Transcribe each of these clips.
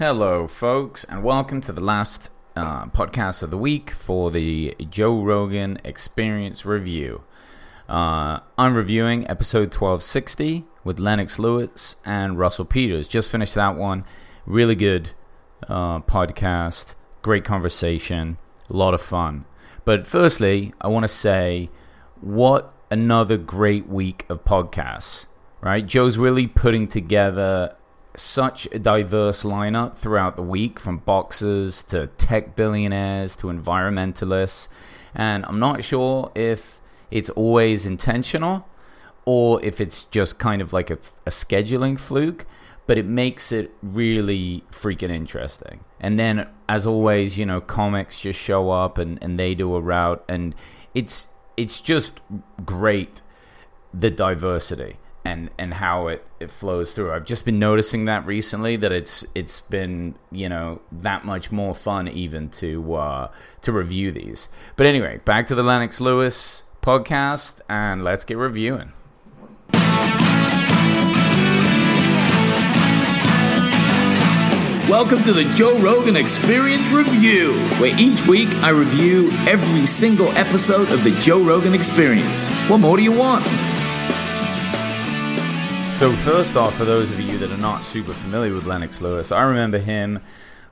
Hello, folks, and welcome to the last uh, podcast of the week for the Joe Rogan Experience Review. Uh, I'm reviewing episode 1260 with Lennox Lewis and Russell Peters. Just finished that one. Really good uh, podcast, great conversation, a lot of fun. But firstly, I want to say what another great week of podcasts, right? Joe's really putting together such a diverse lineup throughout the week from boxers to tech billionaires to environmentalists. And I'm not sure if it's always intentional or if it's just kind of like a, a scheduling fluke, but it makes it really freaking interesting. And then, as always, you know, comics just show up and, and they do a route, and it's it's just great the diversity and and how it, it flows through. I've just been noticing that recently that it's it's been you know that much more fun even to uh, to review these. But anyway, back to the Lennox Lewis podcast and let's get reviewing. Welcome to the Joe Rogan Experience Review, where each week I review every single episode of the Joe Rogan Experience. What more do you want? So, first off, for those of you that are not super familiar with Lennox Lewis, I remember him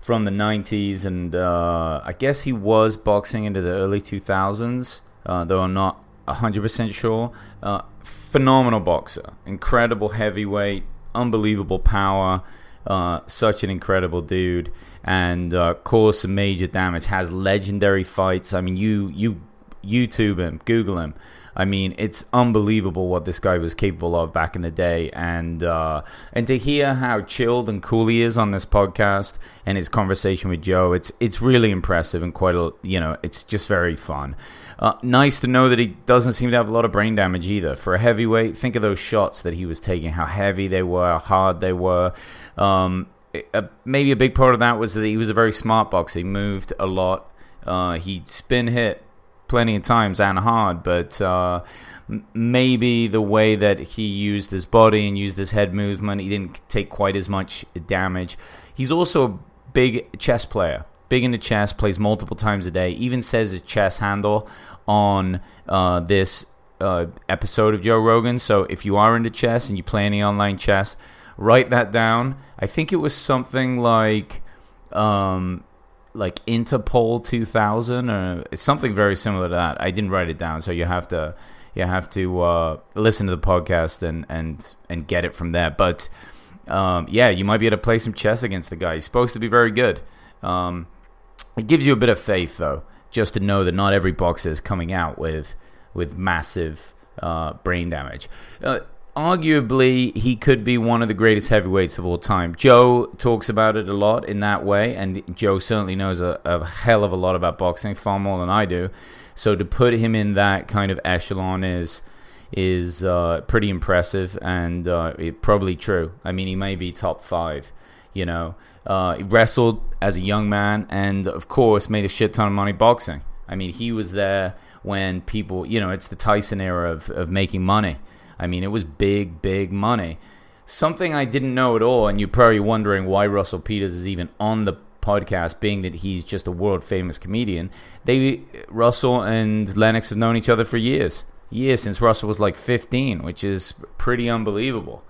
from the 90s, and uh, I guess he was boxing into the early 2000s, uh, though I'm not 100% sure. Uh, phenomenal boxer, incredible heavyweight, unbelievable power. Uh, such an incredible dude, and uh, caused some major damage. Has legendary fights. I mean, you you YouTube him, Google him. I mean, it's unbelievable what this guy was capable of back in the day, and uh, and to hear how chilled and cool he is on this podcast and his conversation with Joe, it's it's really impressive and quite a you know, it's just very fun. Uh, nice to know that he doesn't seem to have a lot of brain damage either. For a heavyweight, think of those shots that he was taking, how heavy they were, how hard they were. Um, maybe a big part of that was that he was a very smart boxer. He moved a lot. Uh, he spin hit plenty of times and hard, but uh, maybe the way that he used his body and used his head movement, he didn't take quite as much damage. He's also a big chess player, big into chess, plays multiple times a day, even says his chess handle on uh, this uh, episode of Joe Rogan. So if you are into chess and you play any online chess, write that down. I think it was something like. Um, like Interpol 2000 or something very similar to that. I didn't write it down, so you have to you have to uh, listen to the podcast and and and get it from there. But um, yeah, you might be able to play some chess against the guy. He's supposed to be very good. Um, it gives you a bit of faith though, just to know that not every boxer is coming out with with massive uh, brain damage. Uh, arguably he could be one of the greatest heavyweights of all time. Joe talks about it a lot in that way, and Joe certainly knows a, a, hell of a lot about boxing, far more than I do. So to put him in that kind of echelon is is uh, pretty impressive and uh, probably true. I mean, he may be top five. You know, uh, he wrestled as a young man, and of course, made a shit ton of money boxing. I mean, he was there when people, you know, it's the Tyson era of, of making money I mean, it was big, big money. Something I didn't know at all, and you're probably wondering why Russell Peters is even on the podcast, being that he's just a world famous comedian. They Russell and Lennox have known each other for years, years since Russell was like 15, which is pretty unbelievable,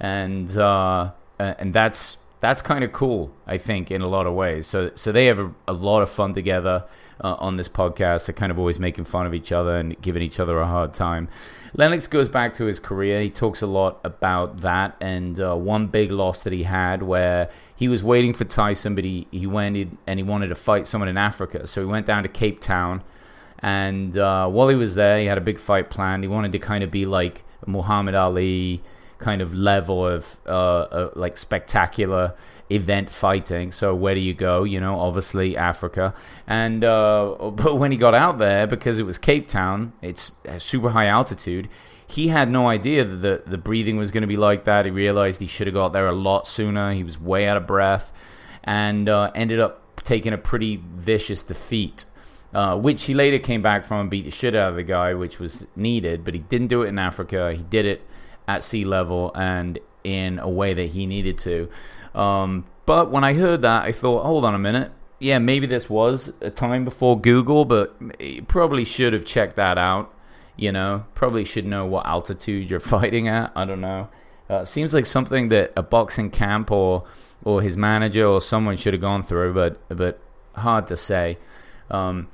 and uh, and that's that's kind of cool, I think, in a lot of ways. So so they have a, a lot of fun together uh, on this podcast. They're kind of always making fun of each other and giving each other a hard time. Lennox goes back to his career. He talks a lot about that and uh, one big loss that he had where he was waiting for Tyson, but he, he went and he wanted to fight someone in Africa. So he went down to Cape Town. And uh, while he was there, he had a big fight planned. He wanted to kind of be like Muhammad Ali kind of level of uh, uh, like spectacular event fighting. So where do you go? You know, obviously Africa. And uh, but when he got out there, because it was Cape Town, it's super high altitude. He had no idea that the, the breathing was going to be like that. He realized he should have got there a lot sooner. He was way out of breath, and uh, ended up taking a pretty vicious defeat. Uh, which he later came back from and beat the shit out of the guy, which was needed, but he didn't do it in Africa. He did it at sea level and in a way that he needed to. Um, but when I heard that, I thought, hold on a minute. Yeah, maybe this was a time before Google, but you probably should have checked that out. You know, probably should know what altitude you're fighting at. I don't know. Uh, seems like something that a boxing camp or or his manager or someone should have gone through, but but hard to say. Um,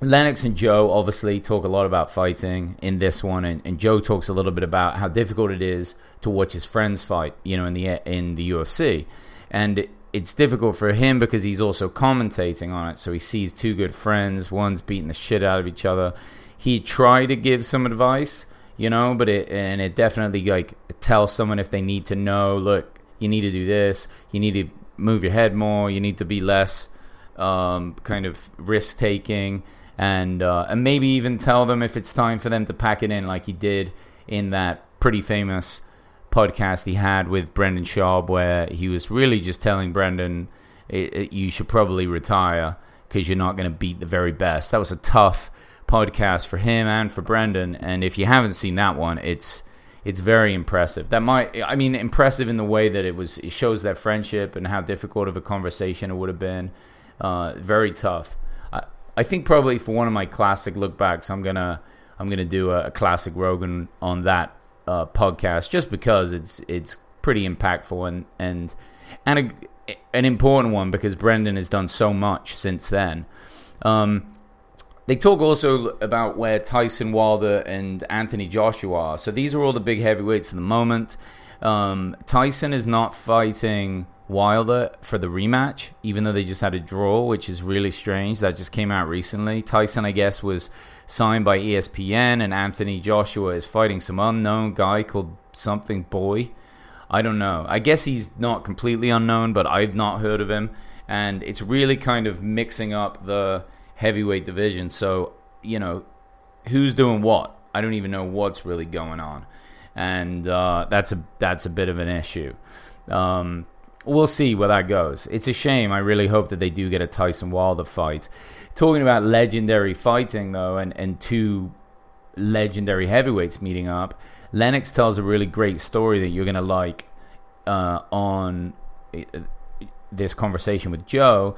Lennox and Joe obviously talk a lot about fighting in this one, and, and, Joe talks a little bit about how difficult it is to watch his friends fight, you know, in the in the UFC, and it's difficult for him because he's also commentating on it. So he sees two good friends, one's beating the shit out of each other. He tried to give some advice, you know, but it and it definitely like tells someone if they need to know, look, you need to do this, you need to move your head more, you need to be less um, kind of risk taking and uh, and maybe even tell them if it's time for them to pack it in, like he did in that pretty famous podcast he had with Brendan Schaub, where he was really just telling Brendan, it, it, "You should probably retire because you're not going to beat the very best." That was a tough podcast for him and for Brendan, and if you haven't seen that one, it's it's very impressive. That might, I mean, impressive in the way that it was. It shows that friendship and how difficult of a conversation it would have been. Uh, very tough. I think probably for one of my classic look backs, I'm gonna I'm gonna do a, a classic Rogan on that uh, podcast just because it's it's pretty impactful and and and a, an important one because Brendan has done so much since then. Um, they talk also about where Tyson Wilder and Anthony Joshua are. So these are all the big heavyweights at the moment. Um, Tyson is not fighting Wilder for the rematch, even though they just had a draw, which is really strange. That just came out recently. Tyson, I guess, was signed by ESPN, and Anthony Joshua is fighting some unknown guy called something Boy. I don't know. I guess he's not completely unknown, but I've not heard of him. And it's really kind of mixing up the heavyweight division. So, you know, who's doing what? I don't even know what's really going on. And uh, that's a that's a bit of an issue. Um, we'll see where that goes. It's a shame. I really hope that they do get a Tyson Wilder fight. Talking about legendary fighting, though, and, and two legendary heavyweights meeting up, Lennox tells a really great story that you're going to like uh, on uh, this conversation with Joe.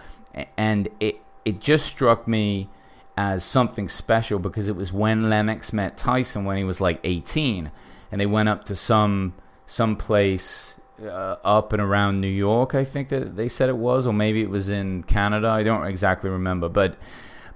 And it, it just struck me as something special because it was when Lennox met Tyson when he was like 18. And they went up to some some place uh, up and around New York. I think that they said it was, or maybe it was in Canada. I don't exactly remember, but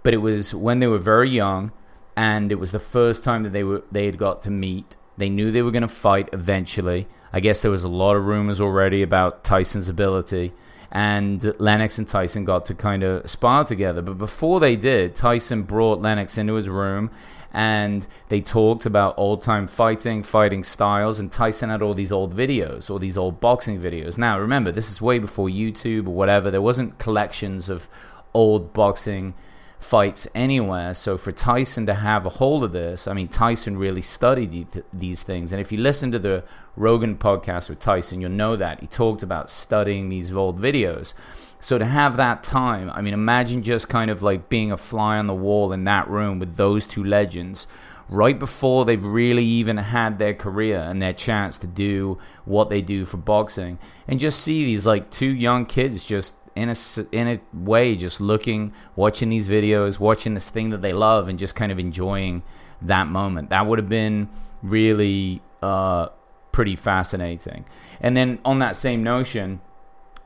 but it was when they were very young, and it was the first time that they were they had got to meet. They knew they were going to fight eventually. I guess there was a lot of rumors already about Tyson's ability, and Lennox and Tyson got to kind of spar together. But before they did, Tyson brought Lennox into his room and they talked about old time fighting, fighting styles, and Tyson had all these old videos, all these old boxing videos. Now, remember, this is way before YouTube or whatever. There wasn't collections of old boxing fights anywhere. So for Tyson to have a hold of this, I mean, Tyson really studied these things. And if you listen to the Rogan podcast with Tyson, you'll know that he talked about studying these old videos. So to have that time, I mean, imagine just kind of like being a fly on the wall in that room with those two legends right before they've really even had their career and their chance to do what they do for boxing and just see these like two young kids just in a in a way just looking watching these videos watching this thing that they love and just kind of enjoying that moment that would have been really uh, pretty fascinating and then on that same notion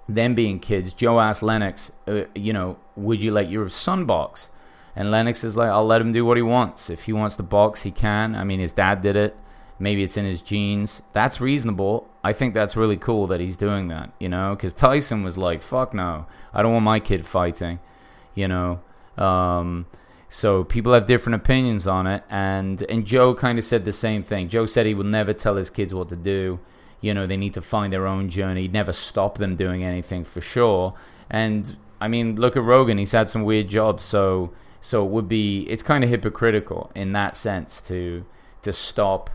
them being kids, Joe asked Lennox, uh, you know, would you let your son box? And Lennox is like, I'll let him do what he wants. If he wants to box, he can. I mean, his dad did it. Maybe it's in his genes. That's reasonable. I think that's really cool that he's doing that, you know, because Tyson was like, fuck no, I don't want my kid fighting, you know. Um, so people have different opinions on it. And, and Joe kind of said the same thing. Joe said he would never tell his kids what to do you know they need to find their own journey He'd never stop them doing anything for sure and i mean look at rogan he's had some weird jobs so so it would be it's kind of hypocritical in that sense to to stop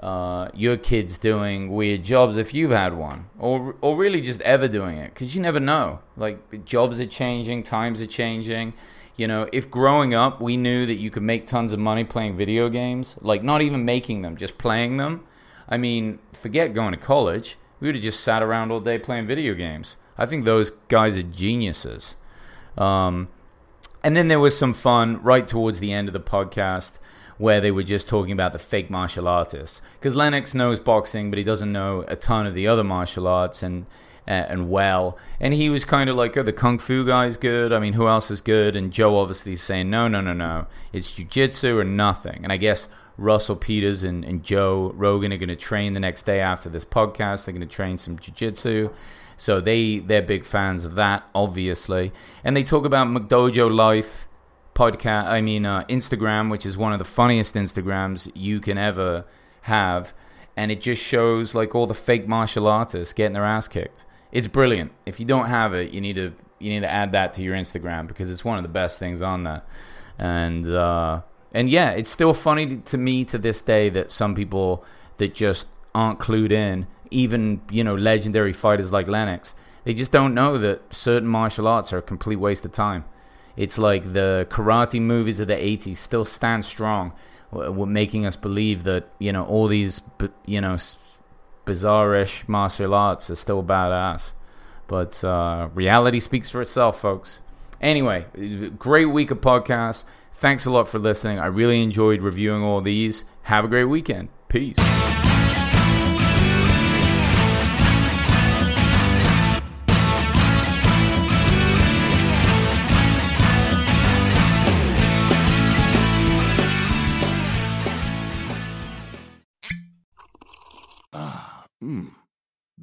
uh, your kids doing weird jobs if you've had one or or really just ever doing it because you never know like jobs are changing times are changing you know if growing up we knew that you could make tons of money playing video games like not even making them just playing them I mean, forget going to college. We would have just sat around all day playing video games. I think those guys are geniuses. Um, and then there was some fun right towards the end of the podcast where they were just talking about the fake martial artists. Because Lennox knows boxing, but he doesn't know a ton of the other martial arts and uh, and well. And he was kind of like, oh, the kung fu guy's good. I mean, who else is good? And Joe obviously is saying, no, no, no, no. It's jujitsu or nothing. And I guess Russell Peters and, and Joe Rogan are going to train the next day after this podcast. They're going to train some jujitsu. So they, they're big fans of that, obviously. And they talk about McDojo Life podcast, I mean, uh, Instagram, which is one of the funniest Instagrams you can ever have. And it just shows like all the fake martial artists getting their ass kicked. It's brilliant. If you don't have it, you need to you need to add that to your Instagram because it's one of the best things on that. And uh, and yeah, it's still funny to me to this day that some people that just aren't clued in, even you know legendary fighters like Lennox, they just don't know that certain martial arts are a complete waste of time. It's like the karate movies of the 80s still stand strong, making us believe that you know all these you know bizarre-ish martial arts are still badass. But uh, reality speaks for itself, folks. Anyway, great week of podcasts. Thanks a lot for listening. I really enjoyed reviewing all these. Have a great weekend. Peace.